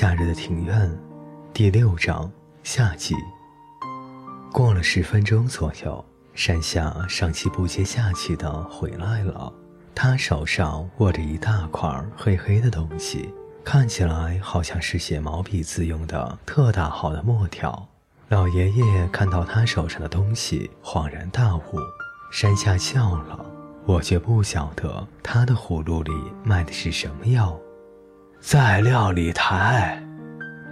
夏日的庭院，第六章夏季。过了十分钟左右，山下上气不接下气的回来了。他手上握着一大块黑黑的东西，看起来好像是写毛笔字用的特大号的墨条。老爷爷看到他手上的东西，恍然大悟。山下笑了，我却不晓得他的葫芦里卖的是什么药。在料理台，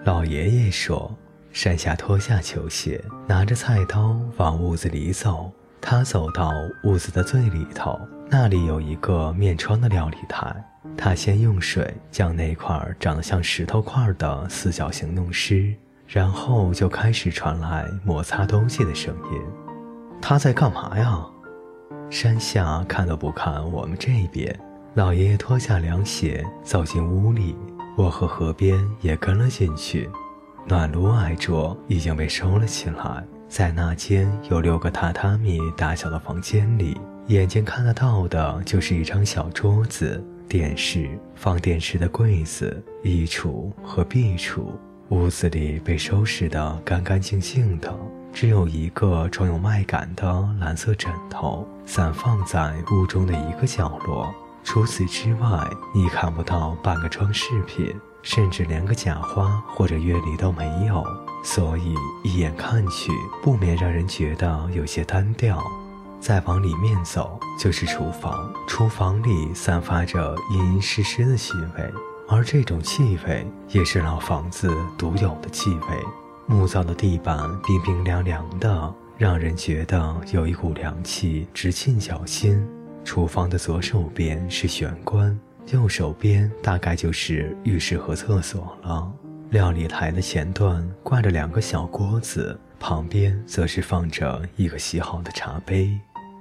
老爷爷说。山下脱下球鞋，拿着菜刀往屋子里走。他走到屋子的最里头，那里有一个面窗的料理台。他先用水将那块长得像石头块的四角形弄湿，然后就开始传来摩擦东西的声音。他在干嘛呀？山下看都不看我们这边。老爷爷脱下凉鞋，走进屋里。我和河边也跟了进去。暖炉矮桌已经被收了起来，在那间有六个榻榻米大小的房间里，眼睛看得到的就是一张小桌子、电视、放电视的柜子、衣橱和壁橱。屋子里被收拾得干干净净的，只有一个装有麦秆的蓝色枕头散放在屋中的一个角落。除此之外，你看不到半个装饰品。甚至连个假花或者月历都没有，所以一眼看去不免让人觉得有些单调。再往里面走就是厨房，厨房里散发着阴阴湿湿的气味，而这种气味也是老房子独有的气味。木造的地板冰冰凉凉的，让人觉得有一股凉气直沁脚心。厨房的左手边是玄关。右手边大概就是浴室和厕所了。料理台的前段挂着两个小锅子，旁边则是放着一个洗好的茶杯。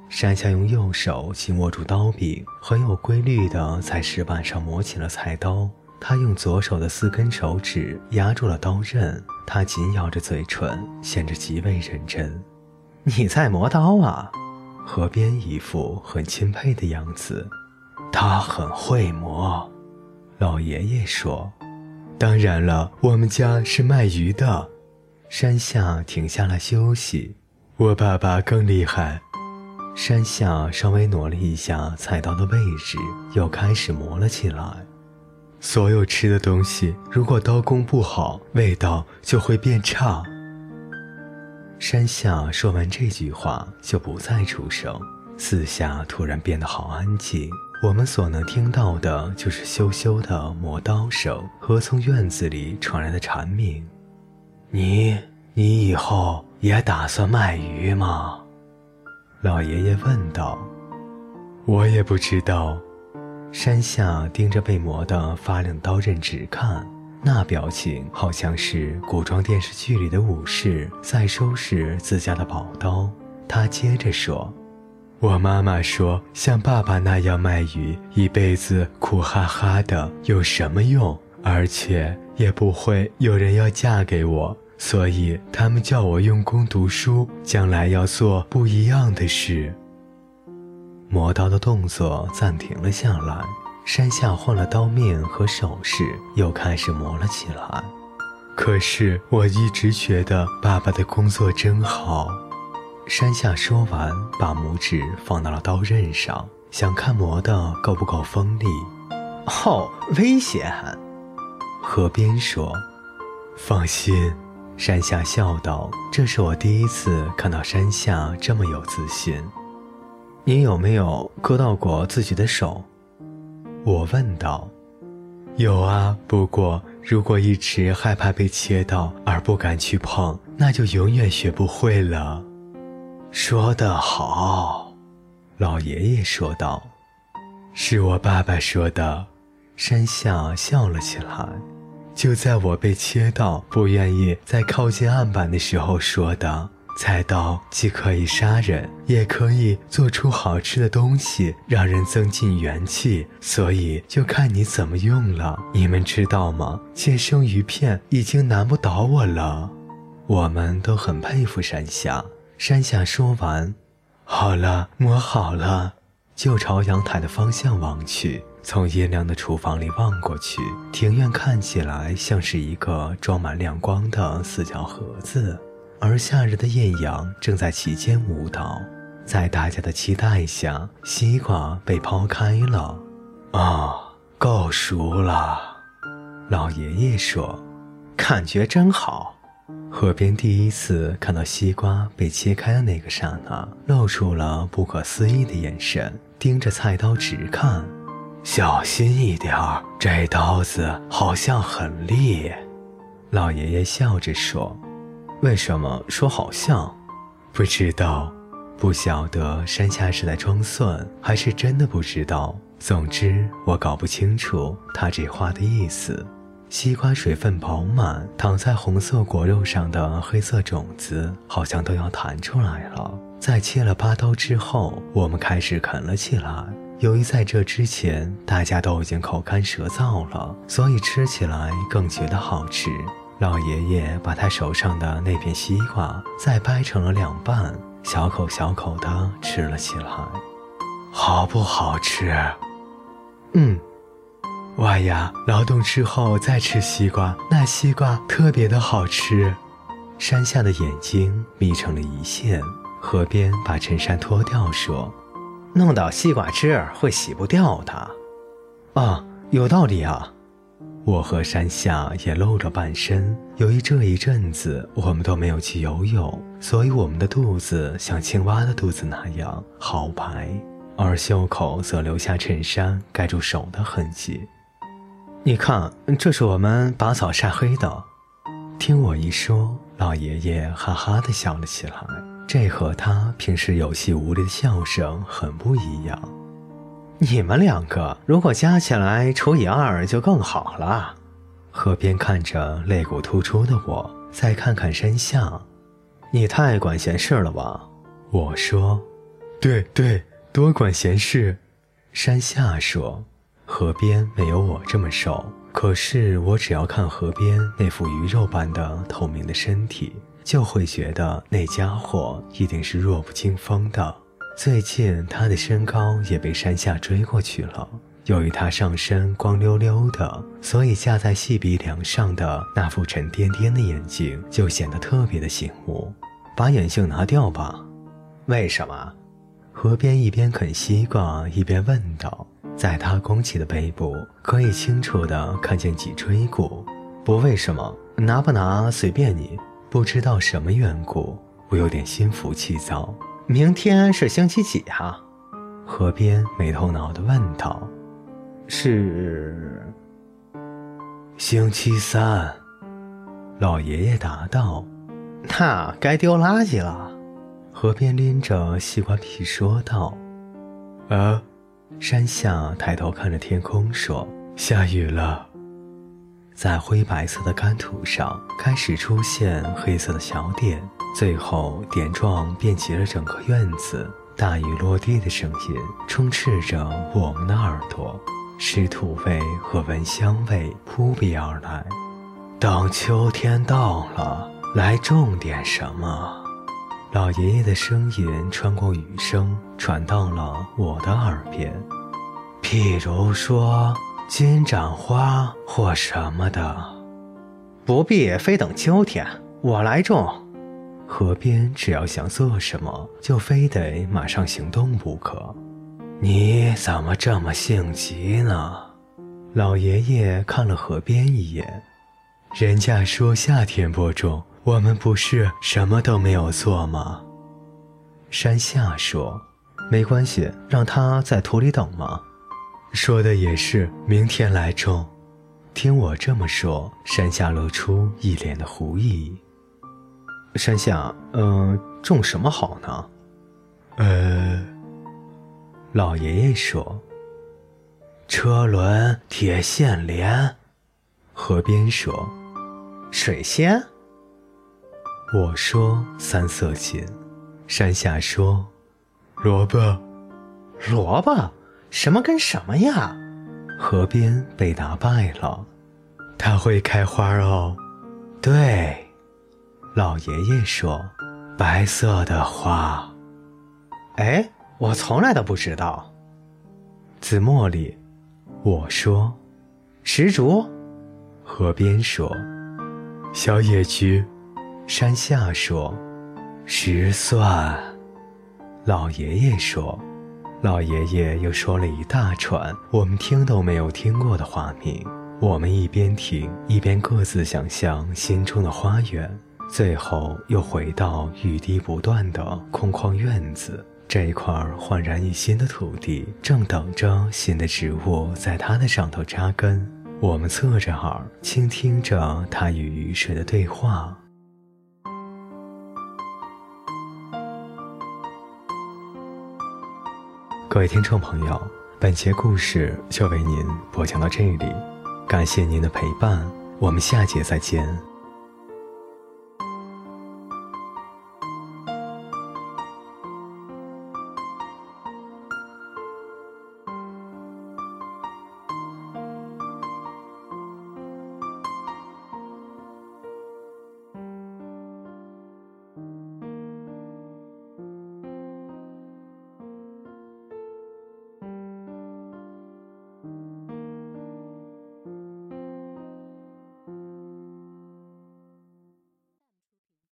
山下用右手紧握住刀柄，很有规律地在石板上磨起了菜刀。他用左手的四根手指压住了刀刃，他紧咬着嘴唇，显得极为认真。你在磨刀啊？河边一副很钦佩的样子。他很会磨，老爷爷说：“当然了，我们家是卖鱼的。”山下停下来休息。我爸爸更厉害。山下稍微挪了一下菜刀的位置，又开始磨了起来。所有吃的东西，如果刀工不好，味道就会变差。山下说完这句话，就不再出声。四下突然变得好安静。我们所能听到的就是咻咻的磨刀声和从院子里传来的蝉鸣。你，你以后也打算卖鱼吗？老爷爷问道。我也不知道。山下盯着被磨得发亮刀刃直看，那表情好像是古装电视剧里的武士在收拾自家的宝刀。他接着说。我妈妈说：“像爸爸那样卖鱼，一辈子苦哈哈的，有什么用？而且也不会有人要嫁给我，所以他们叫我用功读书，将来要做不一样的事。”磨刀的动作暂停了下来，山下换了刀面和手势，又开始磨了起来。可是我一直觉得爸爸的工作真好。山下说完，把拇指放到了刀刃上，想看磨的够不够锋利。哦，危险！河边说：“放心。”山下笑道：“这是我第一次看到山下这么有自信。”你有没有割到过自己的手？我问道。有啊，不过如果一直害怕被切到而不敢去碰，那就永远学不会了。说得好，老爷爷说道。是我爸爸说的。山下笑了起来。就在我被切到、不愿意再靠近案板的时候说的。菜刀既可以杀人，也可以做出好吃的东西，让人增进元气。所以就看你怎么用了。你们知道吗？切生鱼片已经难不倒我了。我们都很佩服山下。山下说完，好了，磨好了，就朝阳台的方向望去。从阴凉的厨房里望过去，庭院看起来像是一个装满亮光的四角盒子，而夏日的艳阳正在其间舞蹈。在大家的期待下，西瓜被剖开了。啊，够熟了，老爷爷说，感觉真好。河边第一次看到西瓜被切开的那个刹那，露出了不可思议的眼神，盯着菜刀直看。小心一点儿，这刀子好像很利。老爷爷笑着说：“为什么说好像？不知道，不晓得山下是在装蒜，还是真的不知道。总之，我搞不清楚他这话的意思。”西瓜水分饱满，躺在红色果肉上的黑色种子好像都要弹出来了。在切了八刀之后，我们开始啃了起来。由于在这之前大家都已经口干舌燥了，所以吃起来更觉得好吃。老爷爷把他手上的那片西瓜再掰成了两半，小口小口地吃了起来。好不好吃？嗯，哇呀！劳动之后再吃西瓜，那西瓜特别的好吃。山下的眼睛眯成了一线，河边把衬衫脱掉说。弄到西瓜汁儿会洗不掉的，啊，有道理啊！我和山下也露着半身。由于这一阵子我们都没有去游泳，所以我们的肚子像青蛙的肚子那样好白，而袖口则留下衬衫盖住手的痕迹。你看，这是我们拔草晒黑的。听我一说，老爷爷哈哈地笑了起来。这和他平时有气无力的笑声很不一样。你们两个如果加起来除以二就更好了。河边看着肋骨突出的我，再看看山下，你太管闲事了吧？我说，对对，多管闲事。山下说，河边没有我这么瘦，可是我只要看河边那副鱼肉般的透明的身体。就会觉得那家伙一定是弱不禁风的。最近他的身高也被山下追过去了。由于他上身光溜溜的，所以架在细鼻梁上的那副沉甸甸的眼睛就显得特别的醒目。把眼镜拿掉吧。为什么？河边一边啃西瓜一边问道。在他弓起的背部，可以清楚地看见脊椎骨。不为什么，拿不拿随便你。不知道什么缘故，我有点心浮气躁。明天是星期几啊？河边没头脑地问道。是星期三。老爷爷答道。那该丢垃圾了。河边拎着西瓜皮说道。啊！山下抬头看着天空说：“下雨了。”在灰白色的干土上开始出现黑色的小点，最后点状遍及了整个院子。大雨落地的声音充斥着我们的耳朵，湿土味和蚊香味扑鼻而来。等秋天到了，来种点什么？老爷爷的声音穿过雨声，传到了我的耳边。譬如说。金盏花或什么的，不必非等秋天，我来种。河边只要想做什么，就非得马上行动不可。你怎么这么性急呢？老爷爷看了河边一眼，人家说夏天播种，我们不是什么都没有做吗？山下说，没关系，让他在土里等嘛。说的也是，明天来种。听我这么说，山下露出一脸的狐疑。山下，嗯，种什么好呢？呃，老爷爷说：“车轮、铁线莲。”河边说：“水仙。”我说：“三色堇。”山下说：“萝卜。”萝卜。什么跟什么呀？河边被打败了，它会开花哦。对，老爷爷说，白色的花。哎，我从来都不知道。紫茉莉，我说：“石竹。”河边说：“小野菊。”山下说：“石蒜。”老爷爷说：“老爷爷又说了一大串我们听都没有听过的花名。我们一边听一边各自想象心中的花园，最后又回到雨滴不断的空旷院子。这一块焕然一新的土地，正等着新的植物在它的上头扎根。我们侧着耳，倾听着它与雨水的对话。各位听众朋友，本节故事就为您播讲到这里，感谢您的陪伴，我们下节再见。